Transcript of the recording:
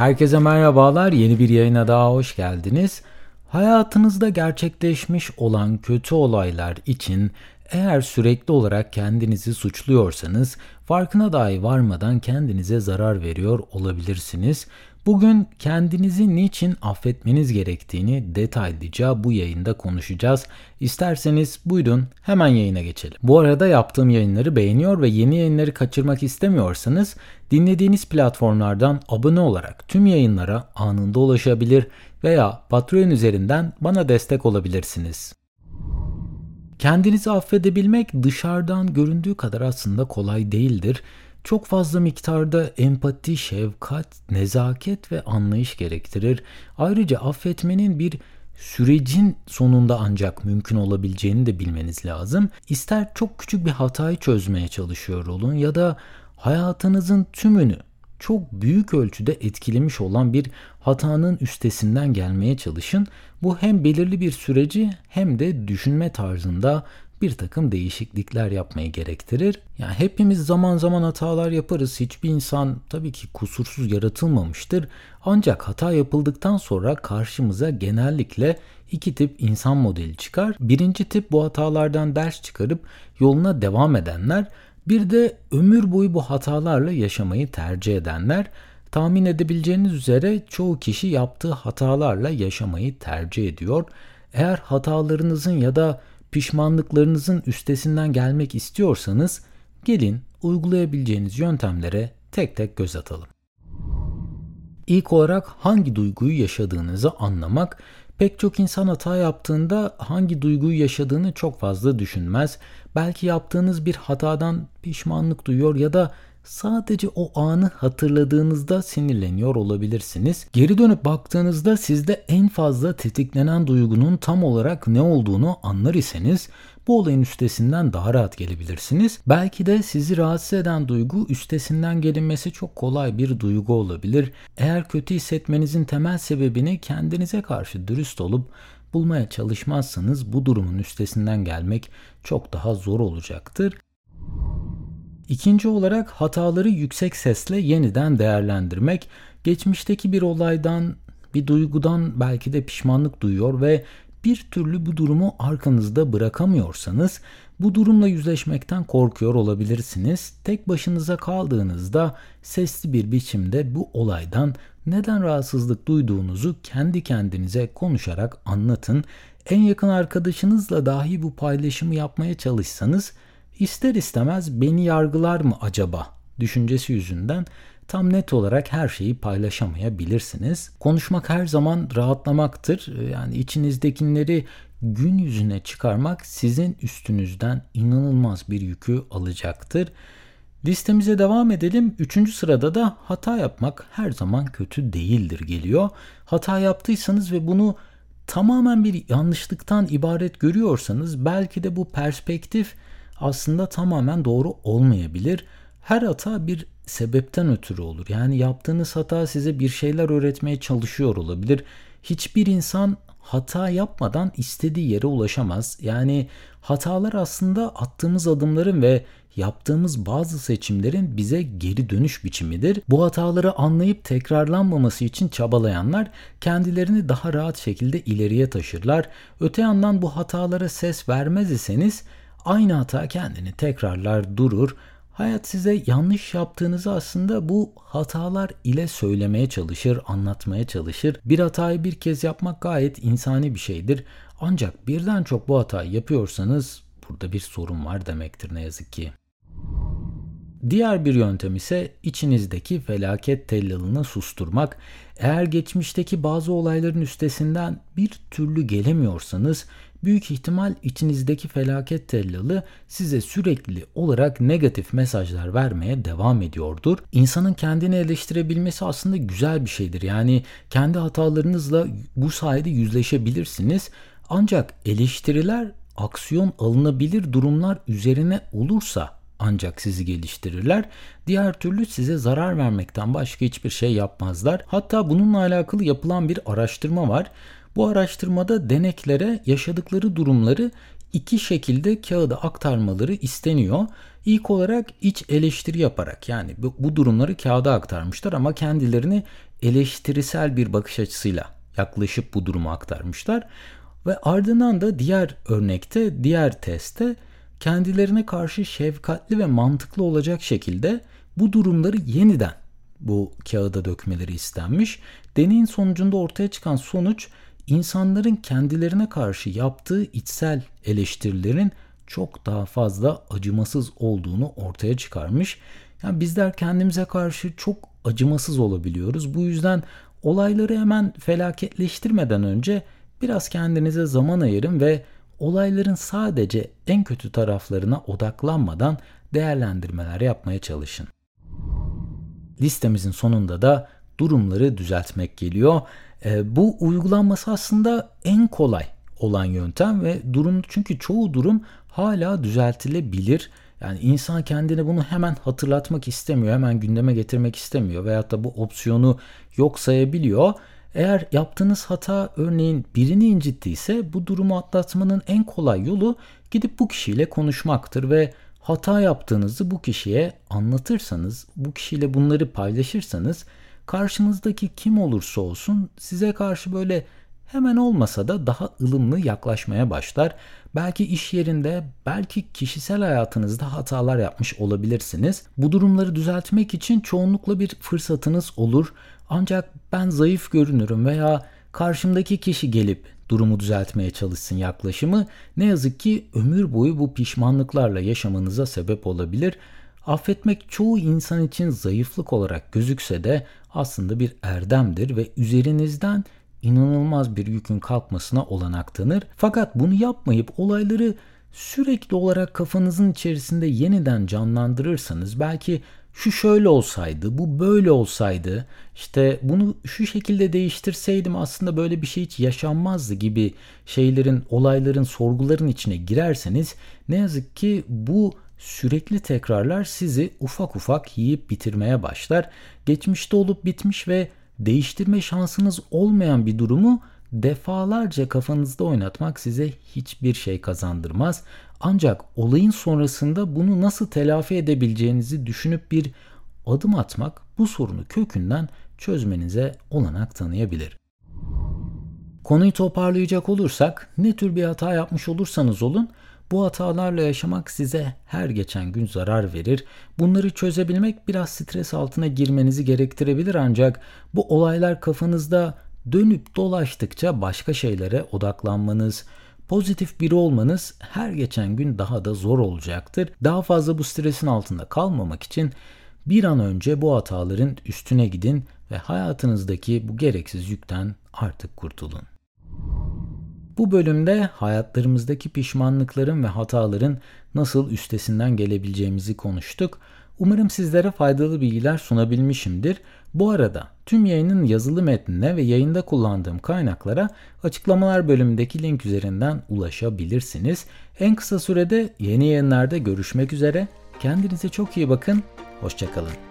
Herkese merhabalar. Yeni bir yayına daha hoş geldiniz. Hayatınızda gerçekleşmiş olan kötü olaylar için eğer sürekli olarak kendinizi suçluyorsanız farkına dahi varmadan kendinize zarar veriyor olabilirsiniz. Bugün kendinizi niçin affetmeniz gerektiğini detaylıca bu yayında konuşacağız. İsterseniz buyurun hemen yayına geçelim. Bu arada yaptığım yayınları beğeniyor ve yeni yayınları kaçırmak istemiyorsanız dinlediğiniz platformlardan abone olarak tüm yayınlara anında ulaşabilir veya Patreon üzerinden bana destek olabilirsiniz. Kendinizi affedebilmek dışarıdan göründüğü kadar aslında kolay değildir. Çok fazla miktarda empati, şefkat, nezaket ve anlayış gerektirir. Ayrıca affetmenin bir sürecin sonunda ancak mümkün olabileceğini de bilmeniz lazım. İster çok küçük bir hatayı çözmeye çalışıyor olun ya da hayatınızın tümünü çok büyük ölçüde etkilemiş olan bir hatanın üstesinden gelmeye çalışın. Bu hem belirli bir süreci hem de düşünme tarzında bir takım değişiklikler yapmayı gerektirir. Yani hepimiz zaman zaman hatalar yaparız. Hiçbir insan tabii ki kusursuz yaratılmamıştır. Ancak hata yapıldıktan sonra karşımıza genellikle iki tip insan modeli çıkar. Birinci tip bu hatalardan ders çıkarıp yoluna devam edenler. Bir de ömür boyu bu hatalarla yaşamayı tercih edenler. Tahmin edebileceğiniz üzere çoğu kişi yaptığı hatalarla yaşamayı tercih ediyor. Eğer hatalarınızın ya da pişmanlıklarınızın üstesinden gelmek istiyorsanız gelin uygulayabileceğiniz yöntemlere tek tek göz atalım. İlk olarak hangi duyguyu yaşadığınızı anlamak. Pek çok insan hata yaptığında hangi duyguyu yaşadığını çok fazla düşünmez. Belki yaptığınız bir hatadan pişmanlık duyuyor ya da Sadece o anı hatırladığınızda sinirleniyor olabilirsiniz. Geri dönüp baktığınızda sizde en fazla tetiklenen duygunun tam olarak ne olduğunu anlar iseniz bu olayın üstesinden daha rahat gelebilirsiniz. Belki de sizi rahatsız eden duygu üstesinden gelinmesi çok kolay bir duygu olabilir. Eğer kötü hissetmenizin temel sebebini kendinize karşı dürüst olup bulmaya çalışmazsanız bu durumun üstesinden gelmek çok daha zor olacaktır. İkinci olarak hataları yüksek sesle yeniden değerlendirmek. Geçmişteki bir olaydan, bir duygudan belki de pişmanlık duyuyor ve bir türlü bu durumu arkanızda bırakamıyorsanız bu durumla yüzleşmekten korkuyor olabilirsiniz. Tek başınıza kaldığınızda sesli bir biçimde bu olaydan neden rahatsızlık duyduğunuzu kendi kendinize konuşarak anlatın. En yakın arkadaşınızla dahi bu paylaşımı yapmaya çalışsanız ister istemez beni yargılar mı acaba düşüncesi yüzünden tam net olarak her şeyi paylaşamayabilirsiniz. Konuşmak her zaman rahatlamaktır. Yani içinizdekileri gün yüzüne çıkarmak sizin üstünüzden inanılmaz bir yükü alacaktır. Listemize devam edelim. Üçüncü sırada da hata yapmak her zaman kötü değildir geliyor. Hata yaptıysanız ve bunu tamamen bir yanlışlıktan ibaret görüyorsanız belki de bu perspektif aslında tamamen doğru olmayabilir. Her hata bir sebepten ötürü olur. Yani yaptığınız hata size bir şeyler öğretmeye çalışıyor olabilir. Hiçbir insan hata yapmadan istediği yere ulaşamaz. Yani hatalar aslında attığımız adımların ve yaptığımız bazı seçimlerin bize geri dönüş biçimidir. Bu hataları anlayıp tekrarlanmaması için çabalayanlar kendilerini daha rahat şekilde ileriye taşırlar. Öte yandan bu hatalara ses vermez iseniz aynı hata kendini tekrarlar durur. Hayat size yanlış yaptığınızı aslında bu hatalar ile söylemeye çalışır, anlatmaya çalışır. Bir hatayı bir kez yapmak gayet insani bir şeydir. Ancak birden çok bu hatayı yapıyorsanız burada bir sorun var demektir ne yazık ki. Diğer bir yöntem ise içinizdeki felaket tellalını susturmak. Eğer geçmişteki bazı olayların üstesinden bir türlü gelemiyorsanız büyük ihtimal içinizdeki felaket tellalı size sürekli olarak negatif mesajlar vermeye devam ediyordur. İnsanın kendini eleştirebilmesi aslında güzel bir şeydir. Yani kendi hatalarınızla bu sayede yüzleşebilirsiniz. Ancak eleştiriler aksiyon alınabilir durumlar üzerine olursa ancak sizi geliştirirler. Diğer türlü size zarar vermekten başka hiçbir şey yapmazlar. Hatta bununla alakalı yapılan bir araştırma var. Bu araştırmada deneklere yaşadıkları durumları iki şekilde kağıda aktarmaları isteniyor. İlk olarak iç eleştiri yaparak yani bu, durumları kağıda aktarmışlar ama kendilerini eleştirisel bir bakış açısıyla yaklaşıp bu durumu aktarmışlar. Ve ardından da diğer örnekte, diğer testte kendilerine karşı şefkatli ve mantıklı olacak şekilde bu durumları yeniden bu kağıda dökmeleri istenmiş. Deneyin sonucunda ortaya çıkan sonuç insanların kendilerine karşı yaptığı içsel eleştirilerin çok daha fazla acımasız olduğunu ortaya çıkarmış. Yani bizler kendimize karşı çok acımasız olabiliyoruz. Bu yüzden olayları hemen felaketleştirmeden önce biraz kendinize zaman ayırın ve olayların sadece en kötü taraflarına odaklanmadan değerlendirmeler yapmaya çalışın. Listemizin sonunda da durumları düzeltmek geliyor. E, bu uygulanması aslında en kolay olan yöntem ve durum çünkü çoğu durum hala düzeltilebilir. Yani insan kendine bunu hemen hatırlatmak istemiyor, hemen gündeme getirmek istemiyor veyahut da bu opsiyonu yok sayabiliyor. Eğer yaptığınız hata örneğin birini incittiyse bu durumu atlatmanın en kolay yolu gidip bu kişiyle konuşmaktır ve hata yaptığınızı bu kişiye anlatırsanız, bu kişiyle bunları paylaşırsanız karşınızdaki kim olursa olsun size karşı böyle hemen olmasa da daha ılımlı yaklaşmaya başlar. Belki iş yerinde, belki kişisel hayatınızda hatalar yapmış olabilirsiniz. Bu durumları düzeltmek için çoğunlukla bir fırsatınız olur. Ancak ben zayıf görünürüm veya karşımdaki kişi gelip durumu düzeltmeye çalışsın yaklaşımı ne yazık ki ömür boyu bu pişmanlıklarla yaşamanıza sebep olabilir. Affetmek çoğu insan için zayıflık olarak gözükse de aslında bir erdemdir ve üzerinizden inanılmaz bir yükün kalkmasına olanak tanır. Fakat bunu yapmayıp olayları sürekli olarak kafanızın içerisinde yeniden canlandırırsanız belki şu şöyle olsaydı, bu böyle olsaydı, işte bunu şu şekilde değiştirseydim aslında böyle bir şey hiç yaşanmazdı gibi şeylerin, olayların, sorguların içine girerseniz ne yazık ki bu sürekli tekrarlar sizi ufak ufak yiyip bitirmeye başlar. Geçmişte olup bitmiş ve değiştirme şansınız olmayan bir durumu defalarca kafanızda oynatmak size hiçbir şey kazandırmaz. Ancak olayın sonrasında bunu nasıl telafi edebileceğinizi düşünüp bir adım atmak bu sorunu kökünden çözmenize olanak tanıyabilir. Konuyu toparlayacak olursak ne tür bir hata yapmış olursanız olun bu hatalarla yaşamak size her geçen gün zarar verir. Bunları çözebilmek biraz stres altına girmenizi gerektirebilir ancak bu olaylar kafanızda dönüp dolaştıkça başka şeylere odaklanmanız, pozitif biri olmanız her geçen gün daha da zor olacaktır. Daha fazla bu stresin altında kalmamak için bir an önce bu hataların üstüne gidin ve hayatınızdaki bu gereksiz yükten artık kurtulun. Bu bölümde hayatlarımızdaki pişmanlıkların ve hataların nasıl üstesinden gelebileceğimizi konuştuk. Umarım sizlere faydalı bilgiler sunabilmişimdir. Bu arada tüm yayının yazılı metnine ve yayında kullandığım kaynaklara açıklamalar bölümündeki link üzerinden ulaşabilirsiniz. En kısa sürede yeni yayınlarda görüşmek üzere. Kendinize çok iyi bakın. Hoşçakalın.